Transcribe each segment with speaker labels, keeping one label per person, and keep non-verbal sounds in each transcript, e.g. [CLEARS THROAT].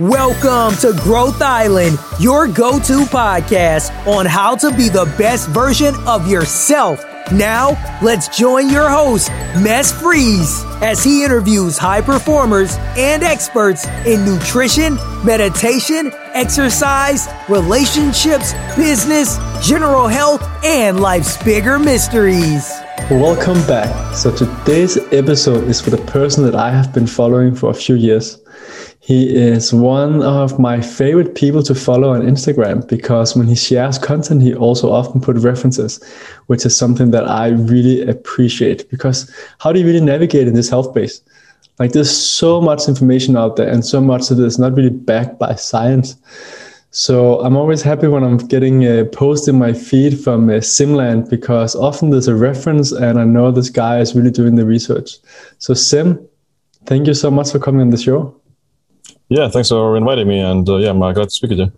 Speaker 1: Welcome to Growth Island, your go to podcast on how to be the best version of yourself. Now, let's join your host, Mess Freeze, as he interviews high performers and experts in nutrition, meditation, exercise, relationships, business, general health, and life's bigger mysteries.
Speaker 2: Welcome back. So, today's episode is for the person that I have been following for a few years. He is one of my favorite people to follow on Instagram because when he shares content, he also often put references, which is something that I really appreciate. Because how do you really navigate in this health space? Like there's so much information out there, and so much it is not really backed by science. So I'm always happy when I'm getting a post in my feed from uh, Siim Land because often there's a reference, and I know this guy is really doing the research. So Siim, thank you so much for coming on the show.
Speaker 3: Yeah, thanks for inviting me, and uh, yeah, I'm uh, glad to speak with you.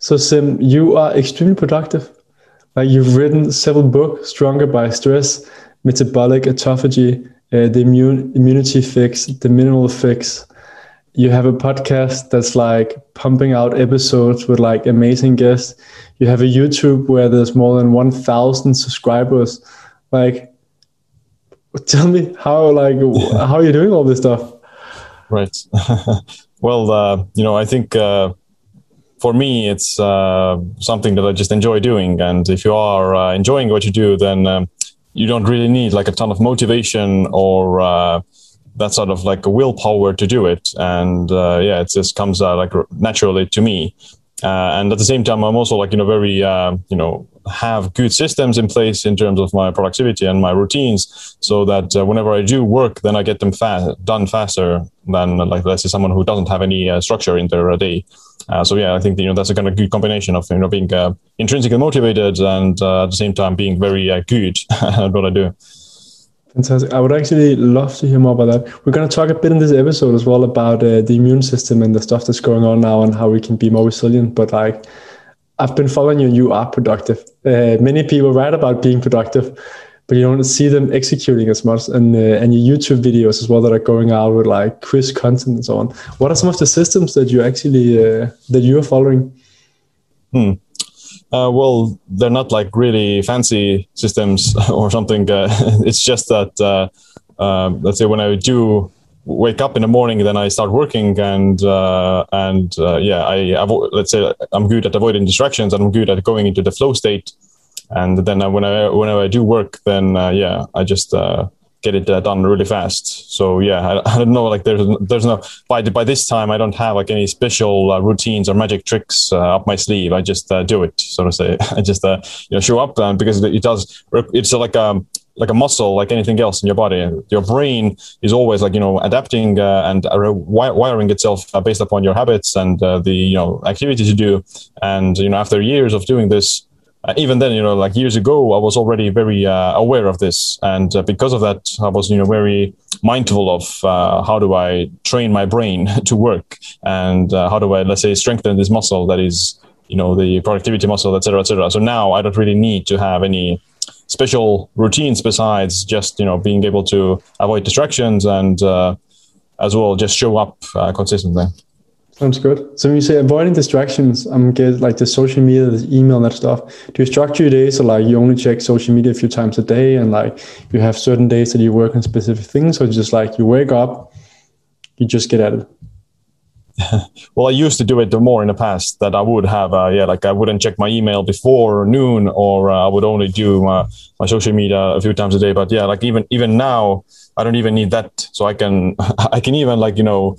Speaker 2: So, Siim, you are extremely productive. Like you've written several books: "Stronger by Stress," "Metabolic Autophagy," uh, "The Immune Immunity Fix," "The Mineral Fix." You have a podcast that's like pumping out episodes with like amazing guests. You have a YouTube where there's more than one thousand subscribers. Like, tell me how like [LAUGHS] how are you doing all this stuff?
Speaker 3: Right. [LAUGHS] Well, uh, you know, I think uh, for me, it's uh, something that I just enjoy doing. And if you are uh, enjoying what you do, then um, you don't really need like a ton of motivation or uh, that sort of like a willpower to do it. And uh, yeah, it just comes like naturally to me. and at the same time, I'm also like, you know, very, you know, have good systems in place in terms of my productivity and my routines so that uh, whenever I do work, then I get them fa- done faster than like let's say someone who doesn't have any uh, structure in their day. Uh, so yeah, I think you know that's a kind of good combination of you know being uh, intrinsically motivated and uh, at the same time being very uh, good [LAUGHS] at what I do.
Speaker 2: Fantastic. I would actually love to hear more about that. We're going to talk a bit in this episode as well about uh, the immune system and the stuff that's going on now and how we can be more resilient. But like, I've been following you. You are productive. Uh, many people write about being productive, but you don't see them executing as much. And uh, and your YouTube videos as well that are going out with like quiz content and so on. What are some of the systems that you actually uh, that you are following?
Speaker 3: Hmm. Uh, well, they're not like really fancy systems [LAUGHS] or something. Uh, [LAUGHS] it's just that, uh, let's say, when I do wake up in the morning, then I start working, and uh, and uh, yeah, I avo- let's say I'm good at avoiding distractions, and I'm good at going into the flow state. And then uh, when I whenever I do work, then uh, yeah, I just uh, get it uh, done really fast. So yeah, I, [LAUGHS] I, don't know, like there's there's no by by this time I don't have like any special routines or magic tricks up my sleeve. I just do it, so to say. [LAUGHS] I just you know show up, because it does, it's like um like a muscle, like anything else in your body. Your brain is always like you know adapting uh, and uh, wiring itself uh, based upon your habits and uh, the you know activities you do. And you know after years of doing this, uh, even then you know like years ago, I was already very uh, aware of this, and because of that, I was you know very mindful of how do I train my brain [LAUGHS] to work and how do I let's say strengthen this muscle that is you know the productivity muscle, etc., etc. So now I don't really need to have any special routines besides just you know being able to avoid distractions and uh, as well just show up uh, consistently.
Speaker 2: Sounds good. So when you say avoiding distractions, I'm get like the social media, the email, and that stuff. Do you structure your days so like you only check social media a few times a day, and like you have certain days that you work on specific things, or just like you wake up, you just get at it? [LAUGHS]
Speaker 3: well, I used to do it the more in the past that I would have, uh, yeah, like I wouldn't check my email before noon, or uh, I would only do my, my social media a few times a day. But yeah, like even even now, I don't even need that, so I can [LAUGHS] I can even like you know,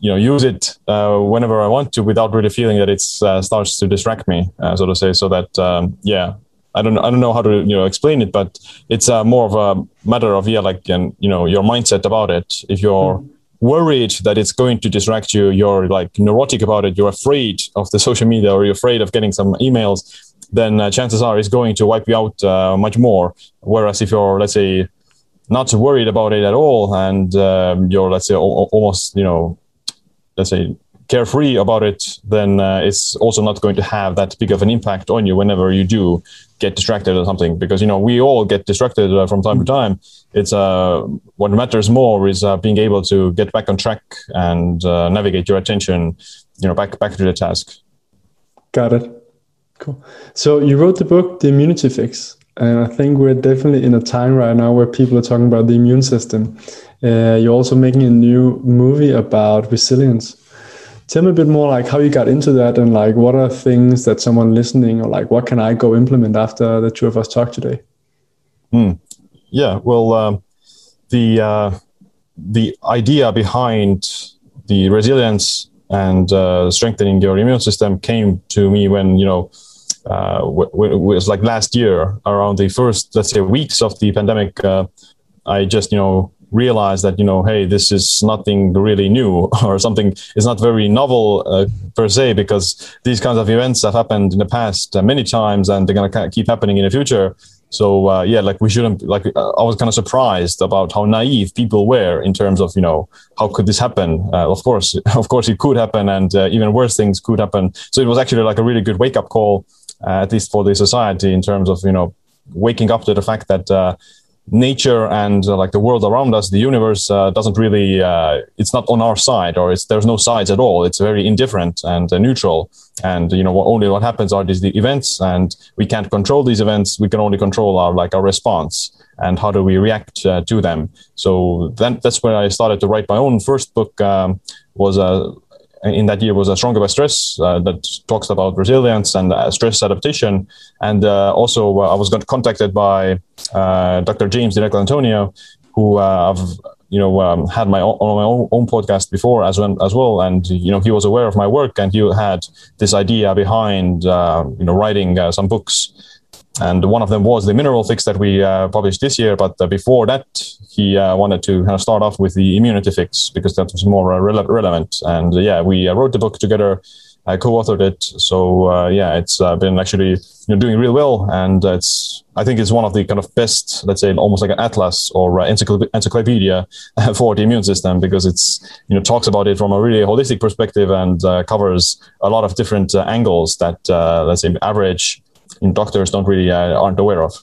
Speaker 3: you know, use it uh, whenever I want to without really feeling that it uh, starts to distract me, uh, so to say. So that um, yeah, I don't I don't know how to you know explain it, but it's uh, more of a matter of yeah, like and you know your mindset about it. If you're mm worried that it's going to distract you, you're like neurotic about it, you're afraid of the social media or you're afraid of getting some emails, then uh, chances are it's going to wipe you out uh, much more. Whereas if you're, let's say, not worried about it at all and um, you're, let's say, o- almost, you know, let's say, carefree about it, then uh, it's also not going to have that big of an impact on you whenever you do get distracted or something. Because you know we all get distracted uh, from time to time. It's uh, what matters more is uh, being able to get back on track and uh, navigate your attention, you know, back back to the task.
Speaker 2: Got it. Cool. So you wrote the book, The Immunity Fix, and I think we're definitely in a time right now where people are talking about the immune system. Uh, you're also making a new movie about resilience. Tell me a bit more like how you got into that and like what are things that someone listening or like what can I go implement after the two of us talk today?
Speaker 3: Hmm. Yeah, well, um, the uh, the idea behind the resilience and uh, strengthening your immune system came to me when you know uh, was like last year around the first let's say weeks of the pandemic. Uh, I just you know realized that you know hey this is nothing really new [LAUGHS] or something is not very novel uh, per se because these kinds of events have happened in the past uh, many times and they're going to keep happening in the future. So uh, yeah like we shouldn't like uh, i was kind of surprised about how naive people were in terms of you know how could this happen? Uh, of course [LAUGHS] of course it could happen and uh, even worse things could happen. So it was actually like a really good wake up call at least for the society in terms of you know waking up to the fact that nature and uh, like the world around us the universe uh, doesn't really uh, it's not on our side or it's there's no sides at all. It's very indifferent and uh, neutral. And you know only what happens are these the events and we can't control these events. We can only control our like our response and how do we react uh, to them. So then that's when i started to write my own first book um, was a uh, in that year was a Stronger by Stress uh, that talks about resilience and uh, stress adaptation. And uh, also, uh, I was contacted by uh, Dr. James DiNicolantonio, who uh, I've you know um, had my own, on my own, own, podcast before as well, as well. And you know he was aware of my work, and he had this idea behind you know writing some books and one of them was the mineral fix that we uh, published this year. But uh, before that, he uh, wanted to kind of start off with the immunity fix because that was more uh, rele- relevant. And uh, yeah, we uh, wrote the book together. I co-authored it, so yeah, it's been actually you know, doing real well, and it's I think it's one of the kind of best, let's say, almost like an atlas or encyclopedia [LAUGHS] for the immune system because it's you know talks about it from a really holistic perspective and covers a lot of different angles that let's say average doctors don't really uh, aren't aware of.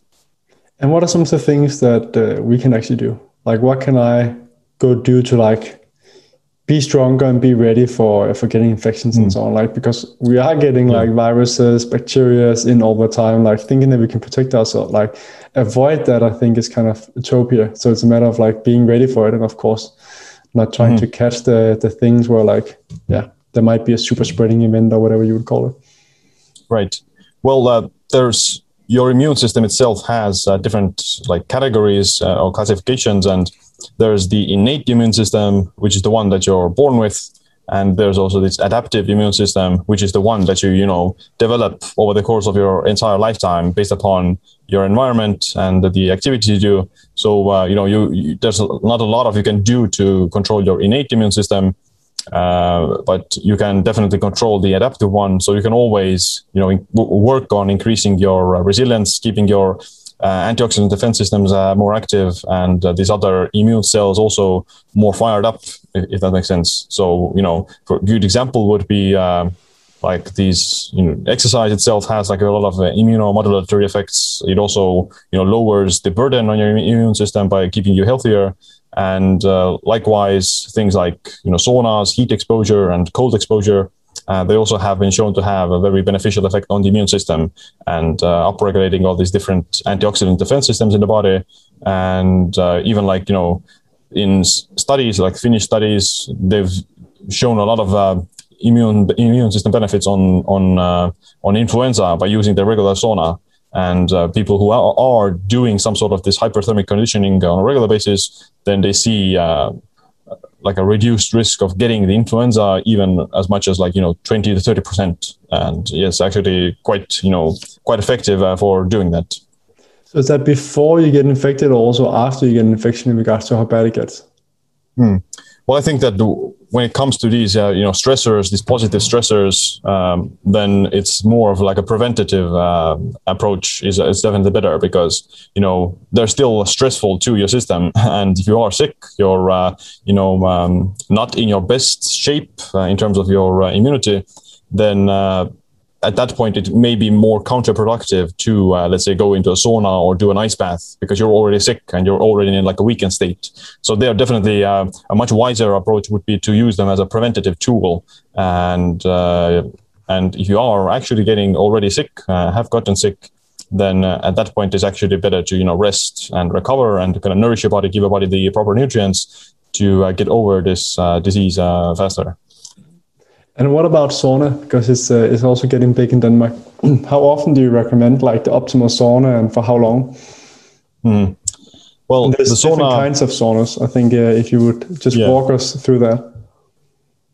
Speaker 2: And what are some of the things that uh, we can actually do? Like, what can I go do to like be stronger and be ready for for getting infections mm. and hmm. so on? Like, because we are getting yeah. like viruses, bacteria in all the time. Like, thinking that we can protect ourselves, like avoid that. I think is kind of utopia. So it's a matter of like being ready for it, and of course, not trying mm-hmm. to catch the the things where like yeah there might be a super spreading event or whatever you would call it.
Speaker 3: Right. Well, uh, there's your immune system itself has uh, different like categories uh, or classifications, and there's the innate immune system, which is the one that you're born with, and there's also this adaptive immune system, which is the one that you you know develop over the course of your entire lifetime based upon your environment and the activities you do. So uh, you know you, you there's not a lot of you can do to control your innate immune system uh, but you can definitely control the adaptive one. So you can always, you know, in, work on increasing your uh, resilience, keeping your uh, antioxidant defense systems uh, more active, and uh, these other immune cells also more fired up, if, if, that makes sense. So you know, for a good example would be. Like these, you know, exercise itself has like a lot of immunomodulatory effects. It also, you know, lowers the burden on your immune system by keeping you healthier. And uh, likewise, things like you know saunas, heat exposure, and cold exposure, uh, they also have been shown to have a very beneficial effect on the immune system and uh, upregulating all these different antioxidant defense systems in the body. And uh, even like you know, in studies like Finnish studies, they've shown a lot of uh, immune immune system benefits on on uh, on influenza by using the regular sauna and uh, people who are, are, doing some sort of this hyperthermic conditioning on a regular basis, then they see uh, like a reduced risk of getting the influenza, even as much as like you know twenty to thirty percent. And yes, actually quite you know quite effective uh, for doing that.
Speaker 2: So is that before you get infected, or also after you get an infection in regards to how bad it gets?
Speaker 3: Hmm. Well, I think that when it comes to these, uh, you know, stressors, these positive stressors, um, then it's more of like a preventative uh, approach is, is definitely better because you know they're still stressful to your system, [LAUGHS] and if you are sick, you're uh, you know um, not in your best shape uh, in terms of your uh, immunity, then uh, at that point it may be more counterproductive to uh, let's say go into a sauna or do an ice bath because you're already sick and you're already in like a weakened state. So they are definitely uh, a much wiser approach would be to use them as a preventative tool. And uh, and if you are actually getting already sick uh, have gotten sick then uh, at that point it's actually better to you know rest and recover and kind of nourish your body give your body the proper nutrients to uh, get over this disease faster
Speaker 2: and what about sauna? Because it's uh, it's also getting big in Denmark. [CLEARS THROAT] how often do you recommend like the optimal sauna, and for how long?
Speaker 3: Hmm. Well,
Speaker 2: and there's the different sauna, kinds of saunas. I think uh, if you would just yeah. walk us through that.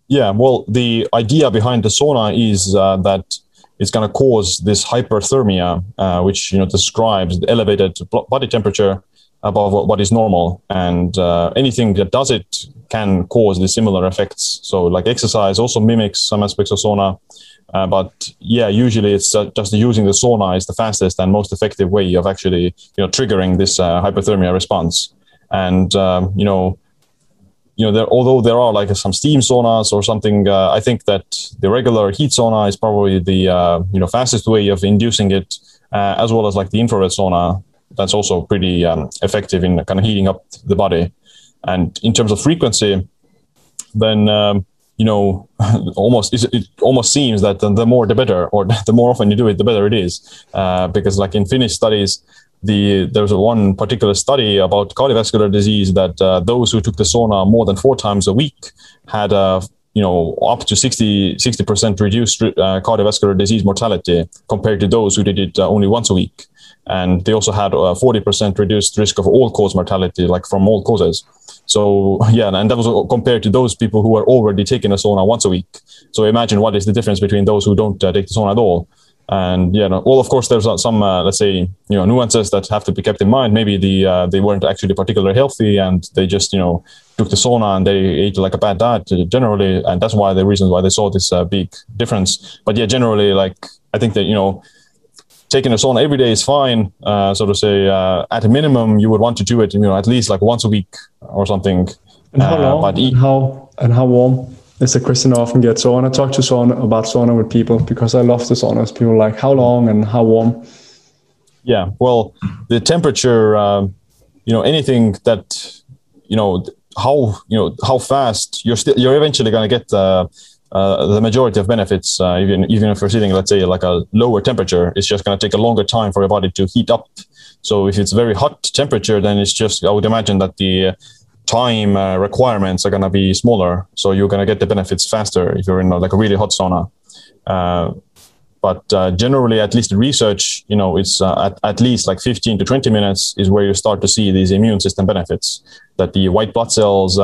Speaker 3: Yeah. Well, the idea behind the sauna is uh, that it's going to cause this hyperthermia, uh, which you know describes the elevated body temperature above what is normal, and uh, anything that does it can cause the similar effects. So, like exercise also mimics some aspects of sauna, uh, but yeah, usually it's uh, just using the sauna is the fastest and most effective way of actually you know triggering this uh, hyperthermia response. And um, you know, you know, there, although there are like some steam saunas or something, uh, I think that the regular heat sauna is probably the uh, you know fastest way of inducing it, as well as like the infrared sauna that's also pretty um, effective in kind of heating up the body. And in terms of frequency, then um, you know [LAUGHS] almost it almost seems that the more the better, or [LAUGHS] the more often you do it, the better it is. Uh, because like in Finnish studies, the there's one particular study about cardiovascular disease that uh, those who took the sauna more than four times a week had a you know up to 60 percent reduced uh, cardiovascular disease mortality compared to those who did it uh, only once a week and they also had a 40% reduced risk of all cause mortality, like from all causes. So [LAUGHS] yeah, and that was compared to those people who are already taking a sauna once a week. So imagine what is the difference between those who don't uh, take the sauna at all. And yeah, well, of course, there's some uh, let's say you know nuances that have to be kept in mind. Maybe the uh, they weren't actually particularly healthy, and they just you know took the sauna and they ate like a bad diet generally, and that's why the reason why they saw this uh, big difference. But yeah, generally, like I think that you know taking a sauna every day is fine. Uh, so to say, uh, at a minimum, you would want to do it, you know, at least like once a week or something.
Speaker 2: And how uh, long? But and how and how warm is a question I often get. So I want to talk to sauna about sauna with people because I love the saunas. People like how long and how warm.
Speaker 3: Yeah, well, the temperature, uh, you know, anything that, you know, how you know how fast you're still you're eventually going to get uh, uh, the majority of benefits, uh, even even if you're sitting, let's say, like a lower temperature, it's just going to take a longer time for your body to heat up. So if it's very hot temperature, then it's just I would imagine that the time uh, requirements are going to be smaller, so you're going to get the benefits faster if you're in a, like a really hot sauna. Uh, but uh, generally, at least in research, you know, it's at, at least like 15 to 20 minutes is where you start to see these immune system benefits. That the white blood cells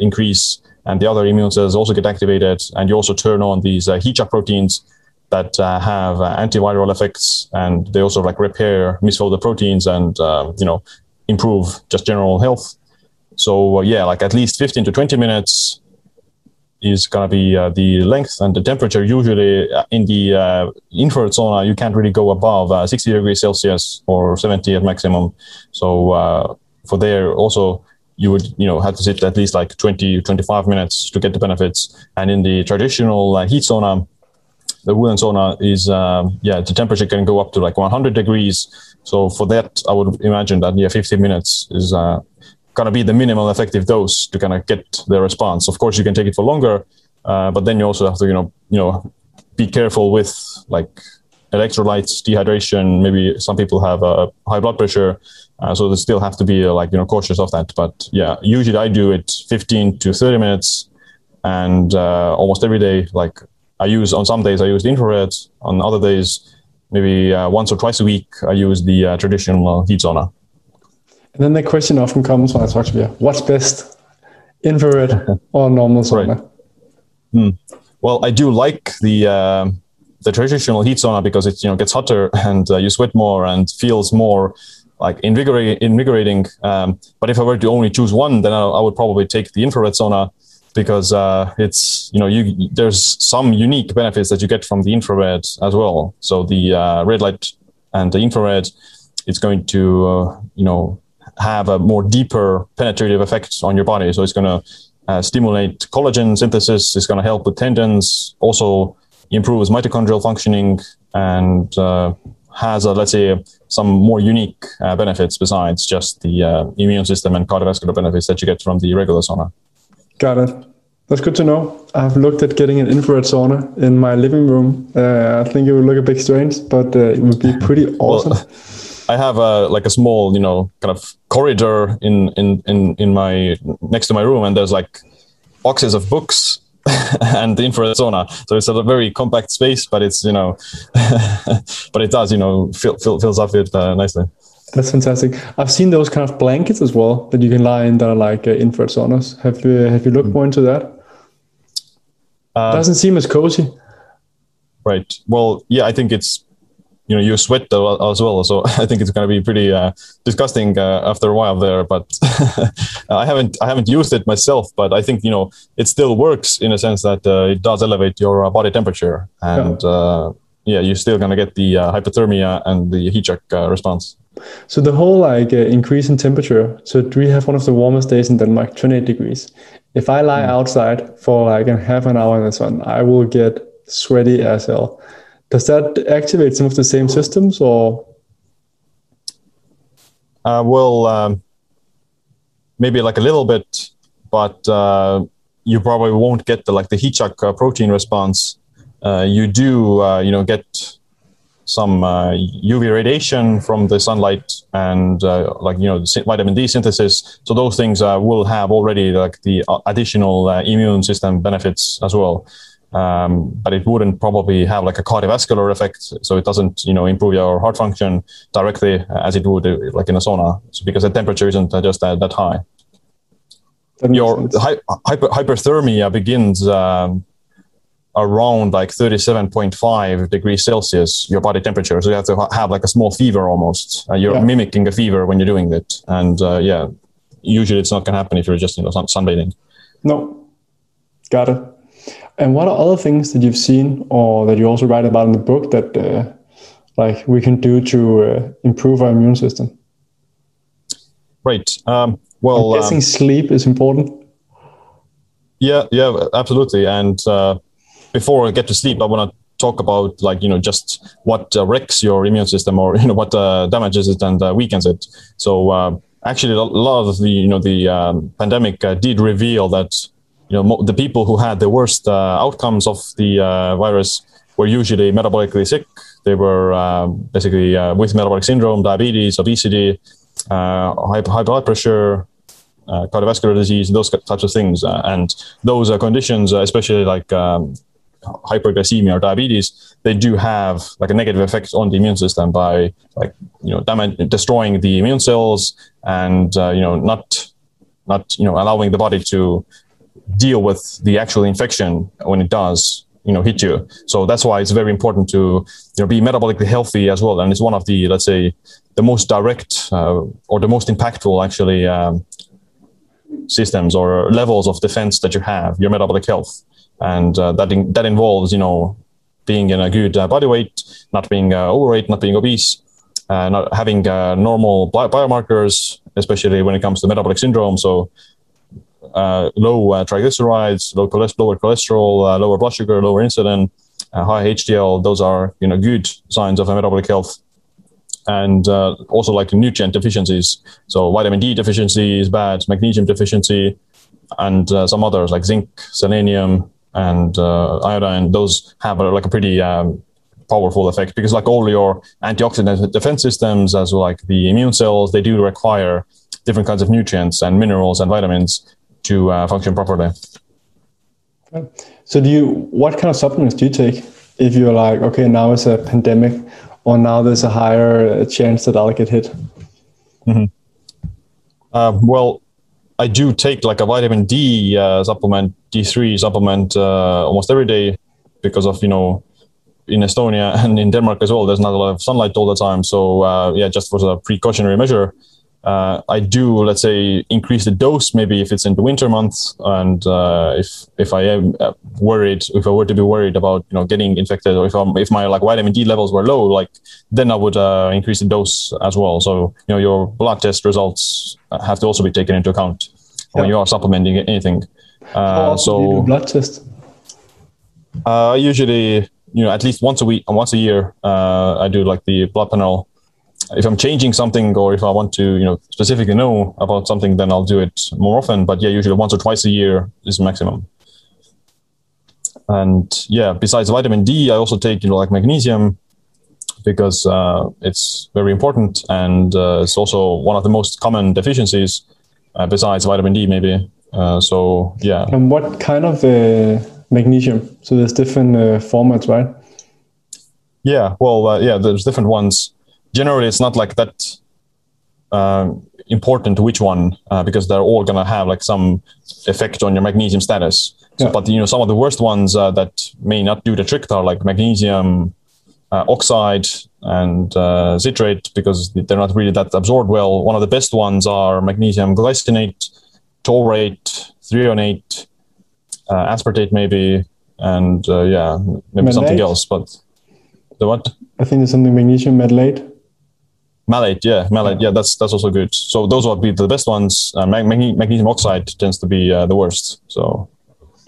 Speaker 3: increase and the other immune cells also get activated, and you also turn on these uh, heat shock proteins that uh, have uh, antiviral effects, and they also like repair misfolded proteins and uh, you know improve just general health. So uh, yeah, like at least 15 to 20 minutes is gonna be uh, the length and the temperature. Usually in the infrared sauna, you can't really go above 60 degrees Celsius or 70 at maximum. So for there also you would you know have to sit at least like 20 25 minutes to get the benefits. And in the traditional uh, heat sauna the wooden sauna is uh, yeah the temperature can go up to like 100 degrees. So for that i would imagine that yeah 15 minutes is uh, gonna be the minimal effective dose to kind of get the response. Of course you can take it for longer uh, but then you also have to you know you know be careful with like electrolytes dehydration. Maybe some people have uh, high blood pressure uh, so they still have to be uh, like you know cautious of that. But yeah, usually I do it 15 to 30 minutes, and uh, almost every day. Like I use on some days I use the infrared. On other days, maybe uh, once or twice a week, I use the uh, traditional heat sauna.
Speaker 2: And then the question often comes when I talk to you: What's best, infrared [LAUGHS] or normal sauna? Right.
Speaker 3: Hmm. Well, I do like the uh, the traditional heat sauna because it you know gets hotter [LAUGHS] and you sweat more and feels more like invigorating. invigorating. Um, but if I were to only choose one, then I, I, would probably take the infrared sauna because uh, it's you know you there's some unique benefits that you get from the infrared as well. So the uh, red light and the infrared, it's going to uh, you know have a more deeper penetrative effect on your body. So it's going to uh, stimulate collagen synthesis. It's going to help with tendons. Also improves mitochondrial functioning and uh, has a, let's say some more unique uh, benefits besides just the uh, immune system and cardiovascular benefits that you get from the regular sauna.
Speaker 2: Got it. That's good to know. I've looked at getting an infrared sauna in my living room. Uh, I think it would look a bit strange, but uh, it would be pretty [LAUGHS] awesome. well, [LAUGHS]
Speaker 3: I have a like a small, you know, kind of corridor in in in in my next to my room, and there's like boxes of books [LAUGHS] and the infrared sauna. So it's a very compact space, but it's you know, [LAUGHS] but it does you know fill, fill, fills up it uh, nicely.
Speaker 2: That's fantastic. I've seen those kind of blankets as well that you can lie in that are like uh, infrared saunas. Have you have you looked mm. more into that? Uh, Doesn't seem as cozy.
Speaker 3: Right. Well, yeah, I think it's you know you sweat as well so [LAUGHS] i think it's going to be pretty uh, disgusting uh, after a while there but [LAUGHS] i haven't i haven't used it myself but i think you know it still works in a sense that uh, it does elevate your uh, body temperature and yeah, uh, yeah you're still going to get the uh, hyperthermia and the heat shock response.
Speaker 2: So the whole like increase in temperature so we have one of the warmest days in denmark 28 degrees. If i lie mm. outside for like a half an hour in the sun i will get sweaty as hell does that activate some of the same systems or?
Speaker 3: Uh, well, um, maybe like a little bit, but uh, you probably won't get the like the heat shock uh, protein response. Uh, you do, uh, you know, get some UV uh, radiation from the sunlight and like you know vitamin D synthesis. So those things will have already like the additional immune system benefits as well um, but it wouldn't probably have like a cardiovascular effect. So it doesn't, you know, improve your heart function directly as it would uh, like in a sauna, so because the temperature isn't uh, just that, that high. That your hy- hyper- hyperthermia begins um, around like 37.5 degrees Celsius, your body temperature. So you have to ha- have like a small fever almost. Uh, you're yeah. mimicking a fever when you're doing it. And uh, yeah, usually it's not going to happen if you're just, you know, sun- sunbathing.
Speaker 2: No, got it. And what are other things that you've seen or that you also write about in the book that uh, like we can do to uh, improve our immune system?
Speaker 3: Right. Um, well,
Speaker 2: I'm guessing um, sleep is important.
Speaker 3: Yeah, yeah, absolutely. And uh, before I get to sleep, I want to talk about like you know just what uh, wrecks your immune system or [LAUGHS] you know what uh, damages it and uh, weakens it. So uh, actually, a lot of the you know the um, pandemic uh, did reveal that you know, the people who had the worst uh, outcomes of the uh, virus were usually metabolically sick. They were um, basically uh, with metabolic syndrome, diabetes, obesity, high, high blood pressure, uh, cardiovascular disease, those types of things. Uh, and those uh, conditions, especially like um, hyperglycemia or diabetes, they do have like a negative effect on the immune system by like you know damage, destroying the immune cells and you know not not you know allowing the body to deal with the actual infection when it does you know hit you. So that's why it's very important to you know be metabolically healthy as well. And it's one of the let's say the most direct uh, or the most impactful actually um, systems or levels of defense that you have your metabolic health. And uh, that in, that involves you know being in a good uh, body weight not being uh, overweight not being obese uh, not having uh, normal bi- biomarkers especially when it comes to metabolic syndrome. So uh, low uh, triglycerides, low cholesterol, lower cholesterol, uh, lower blood sugar, lower insulin, uh, high HDL. Those are you know good signs of metabolic health, and also like nutrient deficiencies. So vitamin D deficiency is bad, magnesium deficiency, and some others like zinc, selenium, and iodine. Those have like a pretty um, powerful effect because like all your antioxidant defense systems as well like the immune cells they do require different kinds of nutrients and minerals and vitamins to uh, function properly.
Speaker 2: So, do you? What kind of supplements do you take if you're like, okay, now it's a pandemic, or now there's a higher chance that I'll get hit?
Speaker 3: Mm-hmm. Uh, well, I do take like a vitamin D uh, supplement, D3 supplement, uh, almost every day because of you know in Estonia [LAUGHS] and in Denmark as well. There's not a lot of sunlight all the time, so uh, yeah, just for a precautionary measure. Uh, I do, let's say, increase the dose. Maybe if it's in the winter months, and uh, if if I am uh, worried, if I were to be worried about you know getting infected, or if I'm, if my like vitamin D levels were low, like then I would uh, increase the dose as well. So you know your blood test results have to also be taken into account yeah. when you are supplementing anything.
Speaker 2: Uh, so blood test.
Speaker 3: Uh, usually, you know, at least once a week, and once a year, I do like the blood panel if I'm changing something or if I want to, you know, specifically know about something, then I'll do it more often. But yeah, usually once or twice a year is maximum. And yeah, besides vitamin D, I also take, you know, like magnesium because uh, it's very important and uh, it's also one of the most common deficiencies uh, besides vitamin D, maybe. Uh, so yeah.
Speaker 2: And what kind of uh, magnesium? So there's different uh, formats, right?
Speaker 3: Yeah, well, yeah, there's different ones generally it's not like that uh, important which one uh, because they're all gonna have like some effect on your magnesium status. So, yeah. But you know some of the worst ones uh, that may not do the trick are like magnesium uh, oxide and uh, citrate because they're not really that absorbed well. One of the best ones are magnesium glycinate, taurate, threonate, uh, aspartate maybe, and yeah maybe something else. But the what?
Speaker 2: I think there's something magnesium malate.
Speaker 3: Malate, yeah, malate, yeah, that's that's also good. So those would be the best ones. Uh, mag- magnesium oxide tends to be uh, the worst. So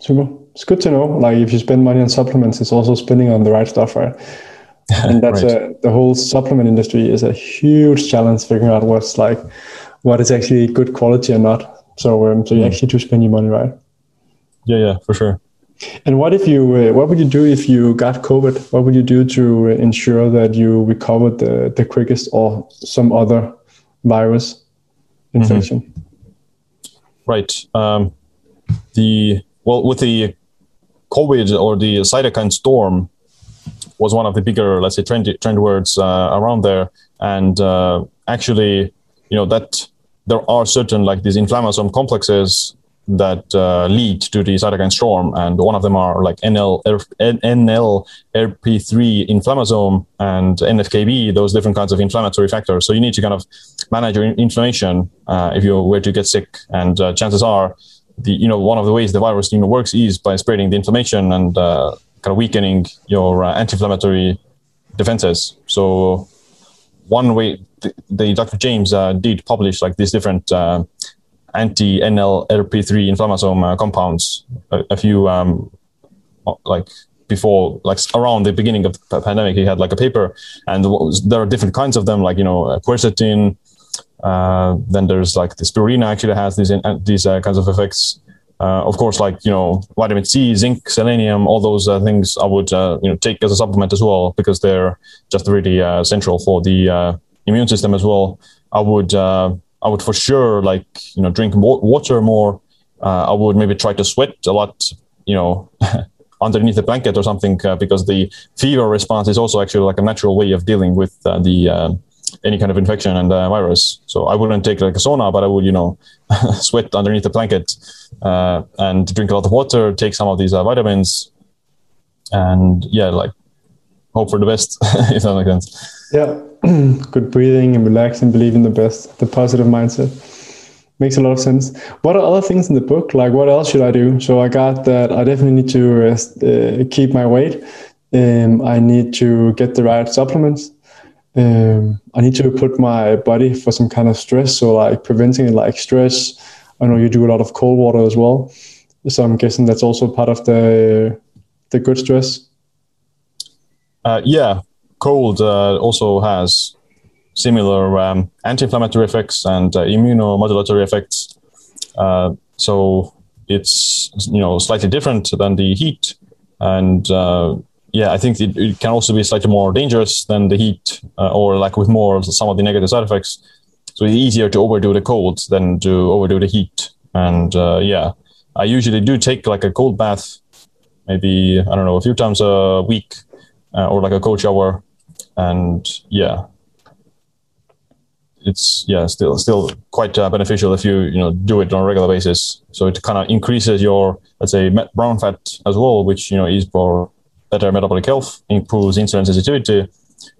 Speaker 2: super, it's good to know. Like if you spend money on supplements, it's also spending on the right stuff, right? [LAUGHS] And that's right. a, the whole supplement industry is a huge challenge figuring out what's like what is actually good quality or not. So um, so you mm. actually do spend your money right.
Speaker 3: Yeah, yeah, for sure.
Speaker 2: And what if you? Uh, what would you do if you got COVID? What would you do to ensure that you recovered the the quickest or some other virus infection? Mm-hmm.
Speaker 3: Right. Um, the well with the COVID or the cytokine storm was one of the bigger, let's say, trend trend words uh, around there, and uh, actually, you know that there are certain like these inflammasome complexes that uh, lead to the cytokine storm, and one of them are like NL, NL, RP3 inflammasome and NFKB, those different kinds of inflammatory factors. So you need to kind of manage your inflammation uh, if you were to get sick, and uh, chances are, the you know one of the ways the virus you know works is by spreading the inflammation and uh, kind of weakening your uh, anti-inflammatory defenses. So one way the, Dr. James uh, did publish like these different anti-NLRP3 inflammasome uh, compounds a, a few um, like before like around the beginning of the pandemic he had like a paper and there are different kinds of them like you know quercetin uh, then there's like the spirulina actually has these uh, these uh, kinds of effects. Uh, of course like you know vitamin c zinc selenium all those uh, things i would you know take as a supplement as well because they're just really central for the immune system as well. I would I would for sure like you know drink more water more. Uh, I would maybe try to sweat a lot, you know, [LAUGHS] underneath the blanket or something, uh, because the fever response is also actually like a natural way of dealing with uh, the uh, any kind of infection and uh, virus. So I wouldn't take like a sauna, but I would you know [LAUGHS] sweat underneath the blanket uh, and drink a lot of water, take some of these vitamins, and yeah, like hope for the best [LAUGHS] if that makes sense.
Speaker 2: Yeah. [CLEARS THROAT] good breathing and relax and believe in the best, the positive mindset. Makes a lot of sense. What are other things in the book? Like, what else should I do? So I got that I definitely need to uh, keep my weight. Um, I need to get the right supplements. Um, I need to put my body for some kind of stress. So like preventing it, like stress. I know you do a lot of cold water as well. So I'm guessing that's also part of the the good stress.
Speaker 3: Uh, yeah, cold uh, also has similar um, anti-inflammatory effects and uh, immunomodulatory effects. Uh, so it's you know slightly different than the heat, and uh, yeah, I think it, it, can also be slightly more dangerous than the heat, uh, or like with more some of the negative side effects. So it's easier to overdo the cold than to overdo the heat. And uh, yeah, I usually do take like a cold bath, maybe I don't know a few times a week, or like a cold shower and yeah it's yeah still still quite uh, beneficial if you you know do it on a regular basis so it kind of increases your let's say brown fat as well which you know is for better metabolic health improves insulin sensitivity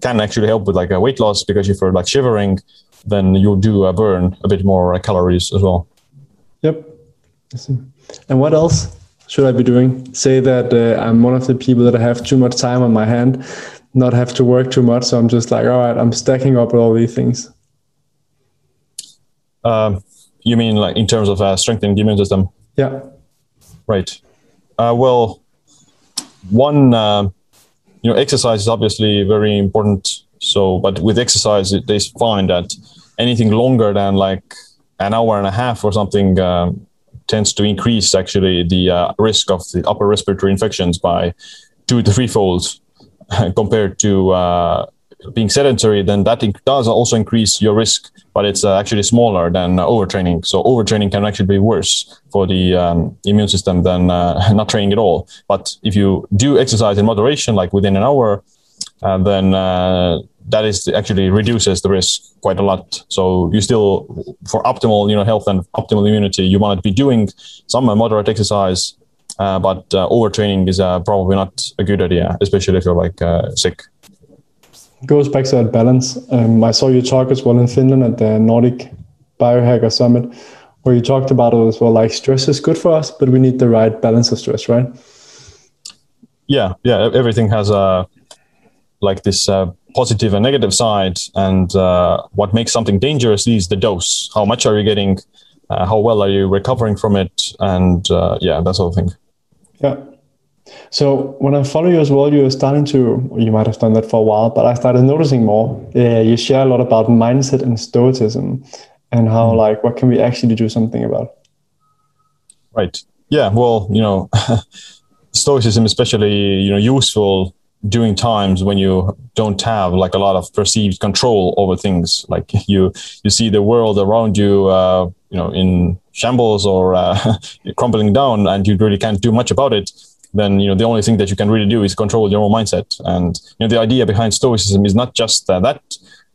Speaker 3: can actually help with like a weight loss because if you're like shivering then you do uh, burn a bit more calories as well.
Speaker 2: Yep. And what else should I be doing? Say that uh, I'm one of the people that have too much time on my hand, not have to work too much. So I'm just like, all right, I'm stacking up all these things.
Speaker 3: Um, you mean like in terms of uh, strengthening the immune system?
Speaker 2: Yeah.
Speaker 3: Right. Uh, well, one, uh, you know, exercise is obviously very important. So, but with exercise, they find that anything longer than like an hour and a half or something um, tends to increase actually the uh, risk of the upper respiratory infections by two to three folds [LAUGHS] compared to uh, being sedentary, then that does also increase your risk, but it's uh, actually smaller than overtraining. So overtraining can actually be worse for the um, immune system than uh, [LAUGHS] not training at all. But if you do exercise in moderation, like within an hour, uh, then uh, that is actually reduces the risk quite a lot. So you still, for optimal, you know, health and optimal immunity, you want to be doing some moderate exercise, uh, but overtraining is probably not a good idea, especially if you're like sick
Speaker 2: goes back to that balance. Um, I saw you talk as well in Finland at the Nordic Biohacker Summit, where you talked about it as well. Like stress is good for us, but we need the right balance of stress, right?
Speaker 3: Yeah, yeah. Everything has a like this uh, positive and negative side, and uh, what makes something dangerous is the dose. How much are you getting? Uh, how well are you recovering from it? And uh, yeah, that sort of thing.
Speaker 2: Yeah. So when I follow you as well, you're starting to, you might have done that for a while, but I started noticing more. Uh, you share a lot about mindset and stoicism and how, mm. like, what can we actually do something about?
Speaker 3: Right. Yeah. Well, you know, [LAUGHS] stoicism, especially, you know, useful during times when you don't have like a lot of perceived control over things like [LAUGHS] you you see the world around you uh, you know in shambles or uh, [LAUGHS] crumbling down and you really can't do much about it then you know the only thing that you can really do is control your own mindset. And you know the idea behind Stoicism is not just uh, that,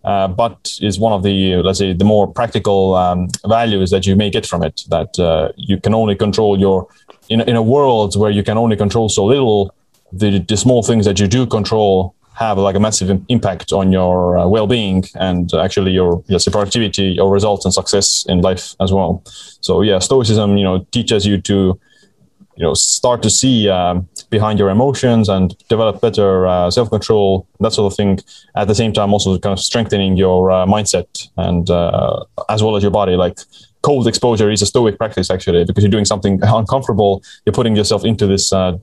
Speaker 3: uh, but is one of the let's say the more practical um, values that you may get from it. That uh, you can only control your in in a world where you can only control so little. The the small things that you do control have like a massive impact on your uh, well-being and actually your yes, your productivity, your results and success in life as well. So yeah, Stoicism, you know, teaches you to you know start to see um, behind your emotions and develop better uh, self-control that sort of thing. At the same time also kind of strengthening your uh, mindset and uh, as well as your body. Like cold exposure is a stoic practice actually because you're doing something [LAUGHS] uncomfortable. You're putting yourself into this uh,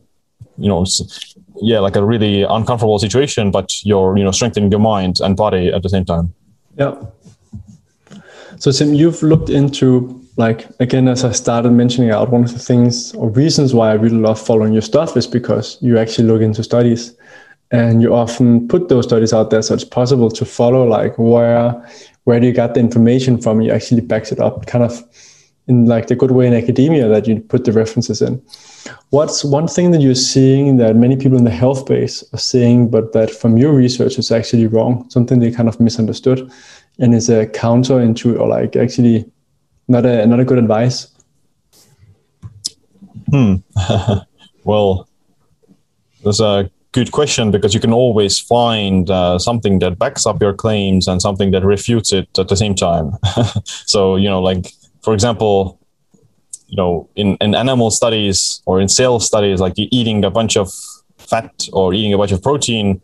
Speaker 3: you know yeah like a really uncomfortable situation but you're you know strengthening your mind and body at the same time.
Speaker 2: Yeah. So Siim, you've looked into like again as i started mentioning out one of the things or reasons why i really love following your stuff is because you actually look into studies. And you often put those studies out there so it's possible to follow like where where do you got the information from? You actually backs it up kind of in like the good way in academia that you put the references in what's one thing that you're seeing that many people in the health space are seeing, but that from your research is actually wrong something they kind of misunderstood and is a counter into or like actually not a not a good advice.
Speaker 3: Hmm. [LAUGHS] well, that's a good question because you can always find uh, something that backs up your claims and something that refutes it at the same time. [LAUGHS] so you know, like for example, you know, in, in animal studies or in cell studies, like eating a bunch of fat or eating a bunch of protein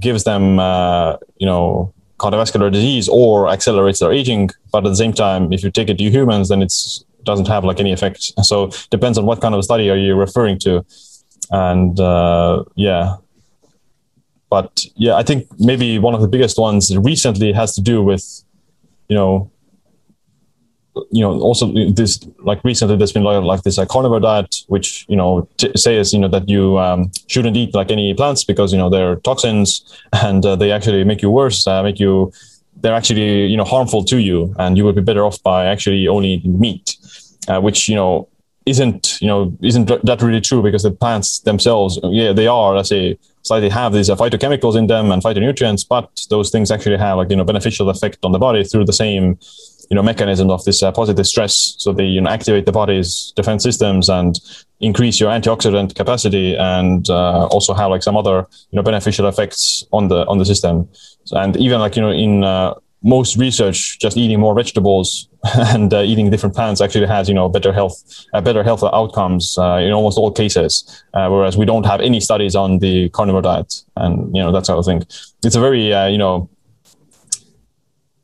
Speaker 3: gives them, uh, you know, cardiovascular disease or accelerates their aging. But at the same time, if you take it to humans, then it doesn't have like any effect. [LAUGHS] So depends on what kind of study are you referring to, and uh, yeah. But yeah, I think maybe one of the biggest ones recently has to do with, you know, you know also this like recently there's been like, like this like carnivore diet which you know t- says you know that you um, shouldn't eat like any plants because you know they're toxins [LAUGHS] and uh, they actually make you worse uh, make you they're actually you know harmful to you and you would be better off by actually only eating meat uh, which you know isn't you know isn't that really true because the plants themselves yeah they are let's say slightly have these uh, phytochemicals in them and phytonutrients but those things actually have like you know beneficial effect on the body through the same you know mechanism of this uh, positive stress. So they you know activate the body's defense systems and increase your antioxidant capacity, and uh, also have like some other you know beneficial effects on the on the system. So, and even like you know in uh, most research just eating more vegetables [LAUGHS] and uh, eating different plants actually has you know better health uh, better health outcomes uh, in almost all cases uh, whereas we don't have any studies on the carnivore diet and you know that sort of thing it's a very uh, you know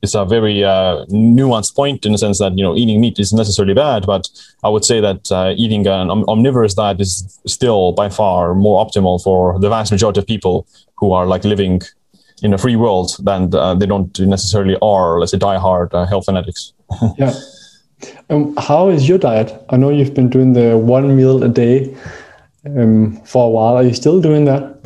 Speaker 3: it's a very uh, nuanced point in the sense that you know eating meat is necessarily bad, but I would say that uh, eating an omnivorous diet is still by far more optimal for the vast majority of people who are like living in a free world than uh, they don't necessarily are, let's say, diehard uh, health fanatics. [LAUGHS]
Speaker 2: yeah. Um, how is your diet? I know you've been doing the one meal a day um, for a while. Are you still doing that?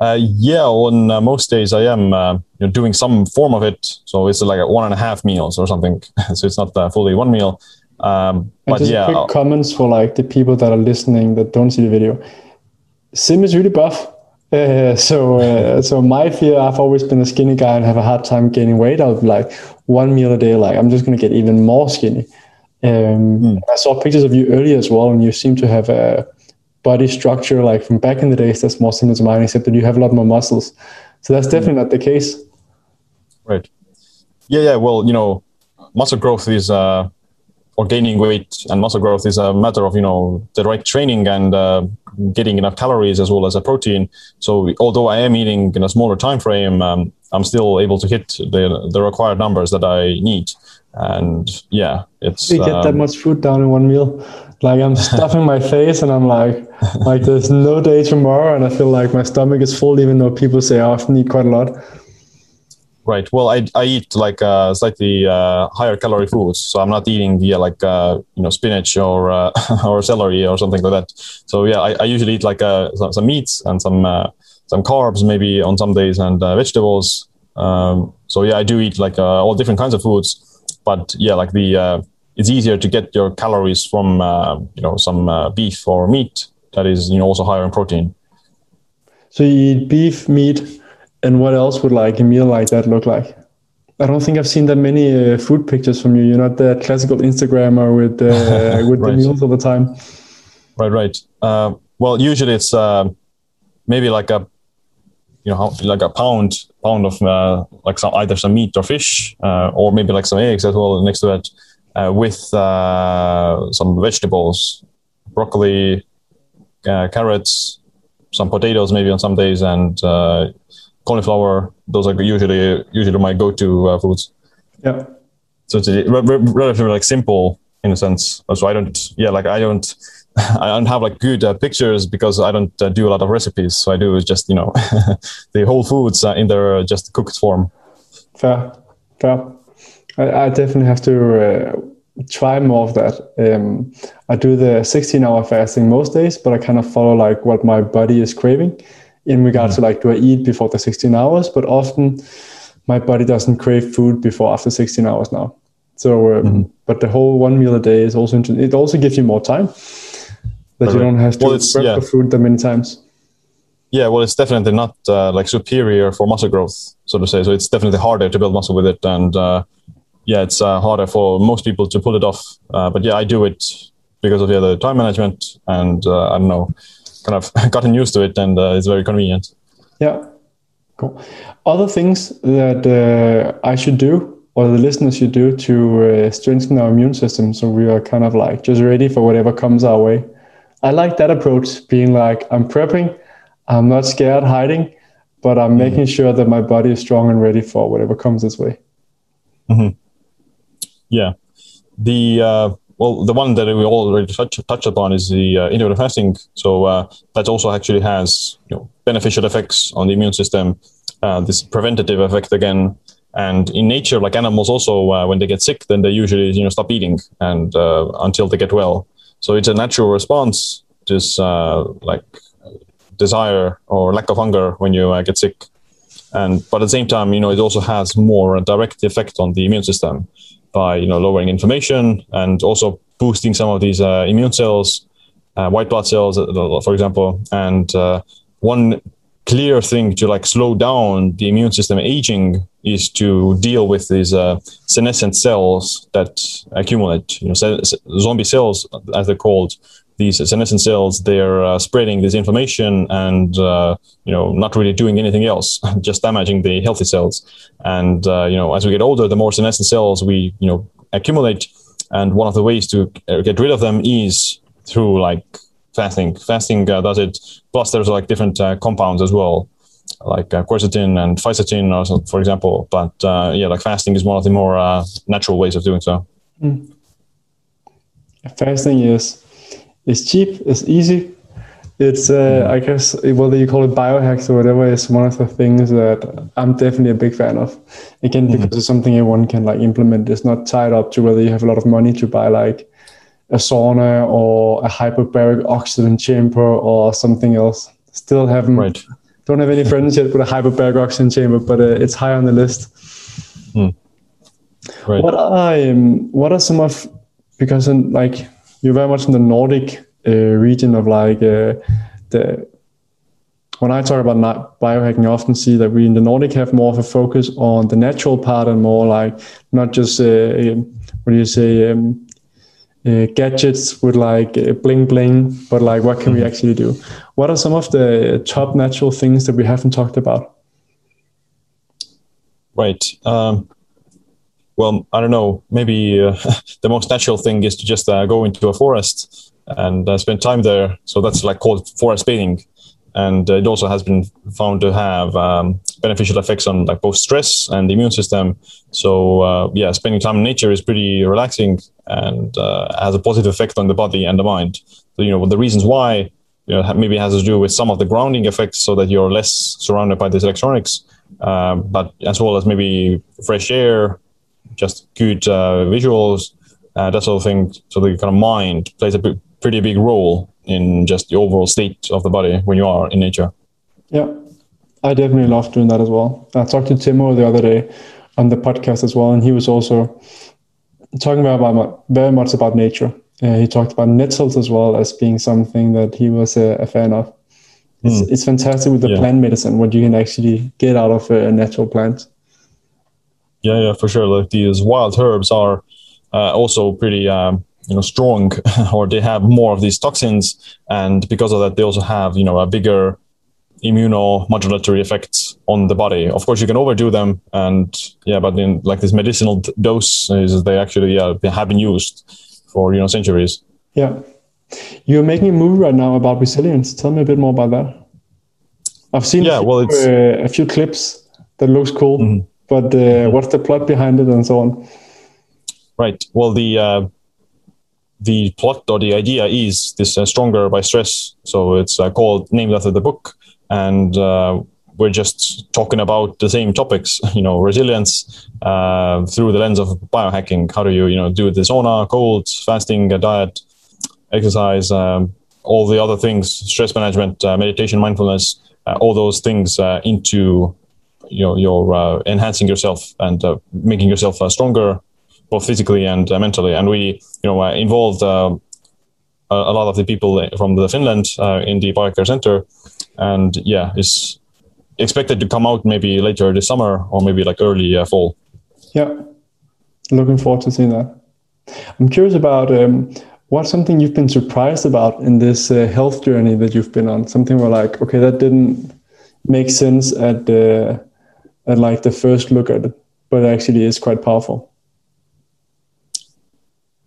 Speaker 3: Uh, yeah, on uh, most days I am uh, you know, doing some form of it. So it's like a one and a half meals or something. [LAUGHS] so it's not uh, fully one meal. Um,
Speaker 2: but just yeah, quick comments for like the people that are listening that don't see the video. Siim is really buff. [LAUGHS] Uh, so, so my fear, I've always been a skinny guy and have a hard time gaining weight. I'll be like one meal a day, like I'm just going to get even more skinny. Um, mm. I saw pictures of you earlier as well, and you seem to have a body structure like from back in the days that's more similar to mine, except that you have a lot more muscles. So that's definitely not the case.
Speaker 3: Right. Yeah, yeah. Well, you know, muscle growth is uh, or gaining weight and muscle growth is a matter of you know the right training and uh, getting enough calories as well as a protein. So although I am eating in a smaller time frame, um, I'm still able to hit the the required numbers that I need. And yeah, it's
Speaker 2: you get um, that much food down in one meal. Like I'm [LAUGHS] stuffing my face and I'm like, like there's no day tomorrow, and I feel like my stomach is full, even though people say I often eat quite a lot.
Speaker 3: Right. Well, I, I eat like uh, slightly uh, higher calorie foods, so I'm not eating yeah like uh, you know spinach or uh, [LAUGHS] or celery or something like that. So yeah, I, I usually eat like uh, some, some meats and some uh, some carbs maybe on some days and vegetables. Um, so yeah, I do eat like all different kinds of foods, but yeah, like the it's easier to get your calories from uh, you know some uh, beef or meat that is you know also higher in protein.
Speaker 2: So you eat beef, meat, and what else would like a meal like that look like? I don't think I've seen that many uh, food pictures from you. You're not the classical Instagrammer with uh, [LAUGHS] with right. the meals all the time.
Speaker 3: Right, right. Uh, well, usually it's uh, maybe like a you know like a pound pound of like some either some meat or fish or maybe like some eggs as well next to it uh, with uh, some vegetables, broccoli, uh, carrots, some potatoes maybe on some days, and uh, cauliflower. Those are usually usually my go-to uh, foods.
Speaker 2: Yeah.
Speaker 3: So it's re- re- relatively like simple in a sense. So I don't, yeah, like I don't, [LAUGHS] I don't have like good uh, pictures because I don't uh, do a lot of recipes. So I do just you know [LAUGHS] the whole foods uh, in their just cooked form.
Speaker 2: Fair, fair. I, I definitely have to uh, try more of that. Um, I do the 16 hour fasting most days, but I kind of follow like what my body is craving in regards mm-hmm. to like, do I eat before the 16 hours? But often my body doesn't crave food before after 16 hours now. So, um, mm-hmm. but the whole one meal a day is also, interesting. it also gives you more time that you don't have to well, prep yeah. for food that many times.
Speaker 3: Yeah, well, it's definitely not uh, like superior for muscle growth, so to say. So it's definitely harder to build muscle with it, and uh, yeah, it's uh, harder for most people to pull it off. Uh, but yeah, I do it because of yeah, the time management and uh, I don't know, kind of [LAUGHS] gotten used to it and uh, it's very convenient.
Speaker 2: Yeah, cool. Other things that uh, I should do or the listeners should do to uh, strengthen our immune system so we are kind of like just ready for whatever comes our way. I like that approach, being like, I'm prepping, I'm not scared hiding, but I'm mm-hmm. making sure that my body is strong and ready for whatever comes its way.
Speaker 3: Mm-hmm. Yeah, the uh, well, the one that we already touch, touched upon is the uh, intermittent fasting. So uh, that also actually has you know, beneficial effects on the immune system. Uh, this preventative effect again, and in nature, like animals, also uh, when they get sick, then they usually you know stop eating and uh, until they get well. So it's a natural response. This like desire or lack of hunger when you get sick and but at the same time you know it also has more direct effect on the immune system by you know lowering inflammation and also boosting some of these uh, immune cells, uh, white blood cells, uh, for example. And uh, one clear thing to like slow down the immune system aging is to deal with these uh, senescent cells that accumulate. You know, zombie cells, as they're called, these senescent cells they're uh, spreading this inflammation and uh, you know not really doing anything else [LAUGHS] just damaging the healthy cells and uh, you know as we get older the more senescent cells we you know accumulate and one of the ways to get rid of them is through like fasting fasting uh, does it plus there's like different uh, compounds as well like uh, quercetin and fisetin, for example. But uh, yeah, like fasting is one of the more uh, natural ways of doing so. Mm.
Speaker 2: Fasting is is cheap, it's easy. It's uh, mm. I guess whether you call it biohacks or whatever is one of the things that I'm definitely a big fan of. Again, mm. because it's something everyone can like implement. It's not tied up to whether you have a lot of money to buy like a sauna or a hyperbaric oxygen chamber or something else. Still haven't right don't have any friends yet with a hyperbaric oxygen chamber, but uh, it's high on the list. Hmm. Right. What are um, what are some of because in, like you're very much in the Nordic uh, region of like uh, the when I talk about biohacking, I often see that we in the Nordic have more of a focus on the natural part and more like not just uh, what do you say um, uh, gadgets with like uh, bling bling, but like what can we mm-hmm. actually do? What are some of the top natural things that we haven't talked about?
Speaker 3: Right. Um, well, I don't know. Maybe uh, [LAUGHS] the most natural thing is to just uh, go into a forest and uh, spend time there. So that's like called forest bathing and it also has been found to have um, beneficial effects on like both stress and the immune system. So uh, yeah, spending time in nature is pretty relaxing and uh, has a positive effect on the body and the mind. So you know the reasons why you know maybe has to do with some of the grounding effects, so that you're less surrounded by these electronics, um, but as well as maybe fresh air, just good uh, visuals, uh, that sort of thing. So the kind of mind plays a pretty big role in just the overall state of the body when you are in nature.
Speaker 2: Yeah, I definitely love doing that as well. I talked to Timo the other day on the podcast as well, and he was also talking about very much about nature. Uh, he talked about nettles as well as being something that he was a, a fan of. It's, mm. it's, fantastic with the yeah. plant medicine what you can actually get out of a natural plant.
Speaker 3: Yeah, yeah, for sure. Like these wild herbs are uh, also pretty um, you know strong [LAUGHS] or they have more of these toxins. And because of that they also have you know a bigger immunomodulatory effects on the body. Of course you can overdo them. And yeah but in like this medicinal dose is they actually yeah, have been used for you know centuries.
Speaker 2: Yeah. You're making a movie right now about resilience. Tell me a bit more about that. I've seen yeah, a, few, well, it's, uh, a few clips that looks cool. Mm-hmm. But uh, what's the plot behind it and so on
Speaker 3: right well the uh, the plot or the idea is this uh, stronger by stress. So it's uh, called named after the book, and uh, we're just talking about the same topics. [LAUGHS] You know, resilience uh, through the lens of biohacking. How do you you know do the sauna, cold, fasting, diet, exercise, um, all the other things, stress management, uh, meditation, mindfulness, uh, all those things into you know your enhancing yourself and making yourself stronger both physically and uh, mentally. And we, you know, uh, involved uh, a lot of the people from the Finland in the Biohacker Center, and yeah, it's expected to come out maybe later this summer or maybe like early fall.
Speaker 2: Yeah, looking forward to seeing that. I'm curious about um, what's something you've been surprised about in this uh, health journey that you've been on. Something where like, okay, that didn't make sense at the at like the first look at it, but actually is quite powerful.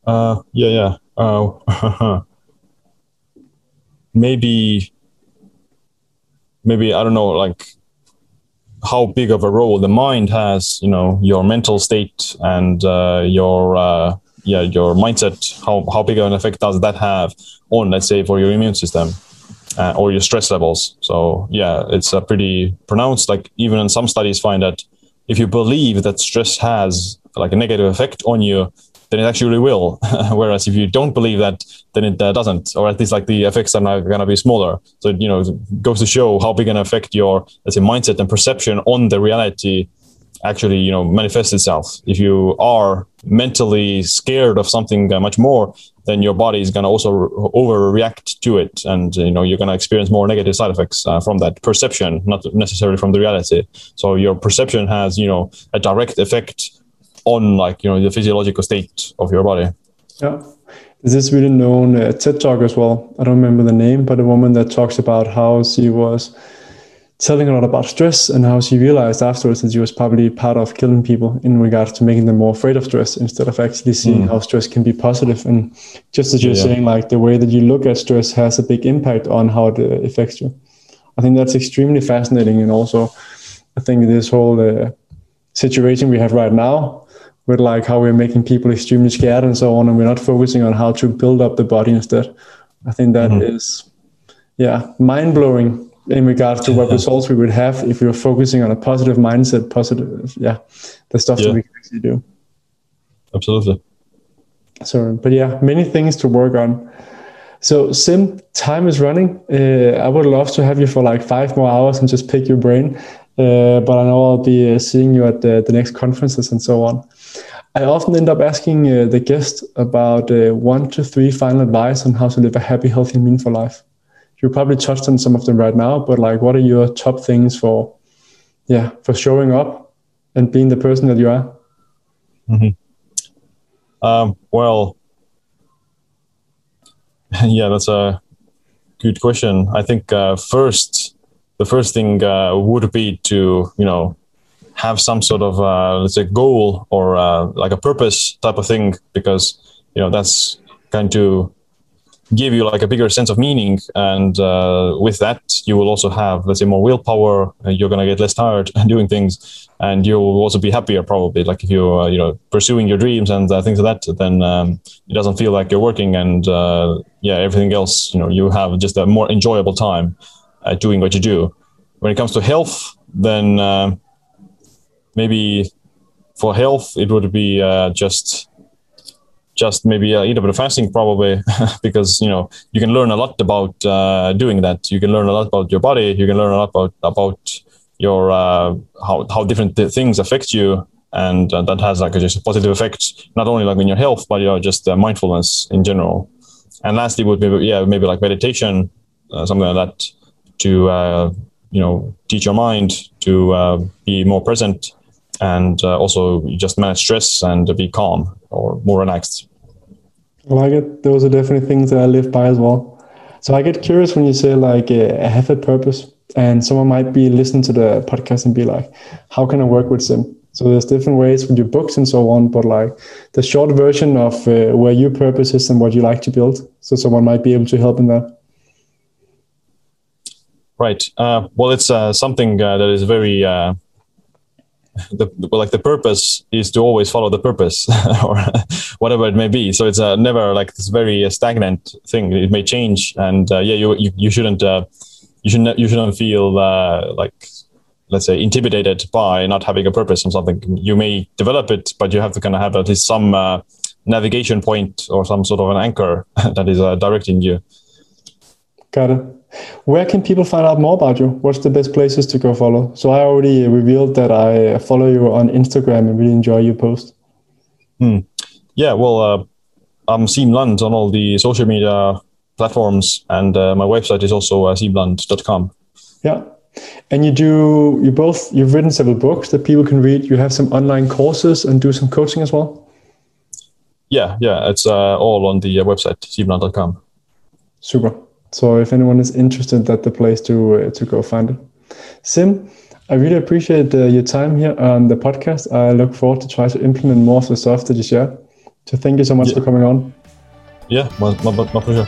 Speaker 3: Uh, yeah, yeah. Uh, [LAUGHS] maybe, maybe I don't know, like how big of a role the mind has. You know, your mental state and uh, your uh, yeah your mindset. How how big of an effect does that have on, let's say, for your immune system? Uh, or your stress levels. So yeah, it's a pretty pronounced. Like even in some studies find that if you believe that stress has like a negative effect on you, then it actually will. [LAUGHS] Whereas if you don't believe that, then it uh, doesn't, or at least like the effects are not going to be smaller. So you know, it goes to show how big an effect your let's say mindset and perception on the reality actually you know manifests itself. If you are mentally scared of something uh, much more, then your body is going to also overreact to it, and you know you're going to experience more negative side effects uh, from that perception, not necessarily from the reality. So your perception has you know a direct effect on like you know the physiological state of your body
Speaker 2: yeah There's this really known uh, TED talk as well. I don't remember the name, but a woman that talks about how she was telling a lot about stress and how she realized afterwards that she was probably part of killing people in regards to making them more afraid of stress instead of actually seeing mm. how stress can be positive. And just as you're yeah. saying, like the way that you look at stress has a big impact on how it uh, affects you. I think that's extremely fascinating. And also, I think this whole uh, situation we have right now with like how we're making people extremely scared and so on, and we're not focusing on how to build up the body instead. I think that mm-hmm. is, yeah, mind blowing in regards to what results we would have if we were focusing on a positive mindset, positive, yeah, the stuff yeah. that we can actually do.
Speaker 3: Absolutely.
Speaker 2: So, but yeah, many things to work on. So, Siim, time is running. Uh, I would love to have you for like five more hours and just pick your brain. Uh, but I know I'll be uh, seeing you at the, the, next conferences and so on. I often end up asking uh, the guest about uh, one to three final advice on how to live a happy, healthy, meaningful life you probably touched on some of them right now, but like, what are your top things for, yeah, for showing up and being the person that you are?
Speaker 3: Mm-hmm. Um, well, [LAUGHS] yeah, that's a good question. I think uh, first, the first thing uh, would be to you know have some sort of uh, let's say goal or uh, like a purpose type of thing because you know that's going to give you like a bigger sense of meaning and uh, with that you will also have let's say more willpower you're going to get less tired [LAUGHS] doing things and you'll also be happier probably. Like if you're uh, you know pursuing your dreams and uh, things like that then um, it doesn't feel like you're working and uh, yeah everything else you know you have just a more enjoyable time at doing what you do. When it comes to health then uh, maybe for health it would be uh, just just maybe uh, eat a bit of fasting probably [LAUGHS] because you know you can learn a lot about uh, doing that. You can learn a lot about your body. You can learn a lot about about your uh, how, how different things affect you. And uh, that has like a, just a positive effect not only like in your health but you know just uh, mindfulness in general. And lastly would be yeah maybe like meditation uh, something like that to you know teach your mind to be more present and uh, also just manage stress and be calm or more relaxed.
Speaker 2: I like it. Those are definitely things that I live by as well. So I get curious when you say like uh, I have a purpose, and someone might be listening to the podcast and be like, "How can I work with Siim?" So there's different ways with your books and so on, but like the short version of uh, where your purpose is and what you like to build, so someone might be able to help in that.
Speaker 3: Right. Uh, well, it's uh, something uh, that is very uh, [LAUGHS] the like the purpose is to always follow the purpose [LAUGHS] or whatever it may be. So it's uh, never like this very uh, stagnant thing. It may change and uh, yeah you, you you shouldn't uh, you shouldn't you shouldn't feel uh, like let's say intimidated by not having a purpose on something. You may develop it but you have to kind of have at least some navigation point or some sort of an anchor [LAUGHS] that is directing you.
Speaker 2: Got it where can people find out more about you? What's the best places to go follow? So I already revealed that I follow you on Instagram and really enjoy your post.
Speaker 3: Hmm. Yeah, well, uh, I'm Siim Land on all the social media platforms, and uh, my website is also uh, siimland.com.
Speaker 2: Yeah, and you do you both you've written several books that people can read. You have some online courses and do some coaching as well.
Speaker 3: Yeah, yeah, it's uh, all on the uh, website siimland.com.
Speaker 2: Super. So if anyone is interested, that's the place to uh, to go find it. Siim, I really appreciate uh, your time here on the podcast. I look forward to try to implement more of the stuff that you share. So thank you so much yeah. for coming on.
Speaker 3: Yeah, my, my, my pleasure.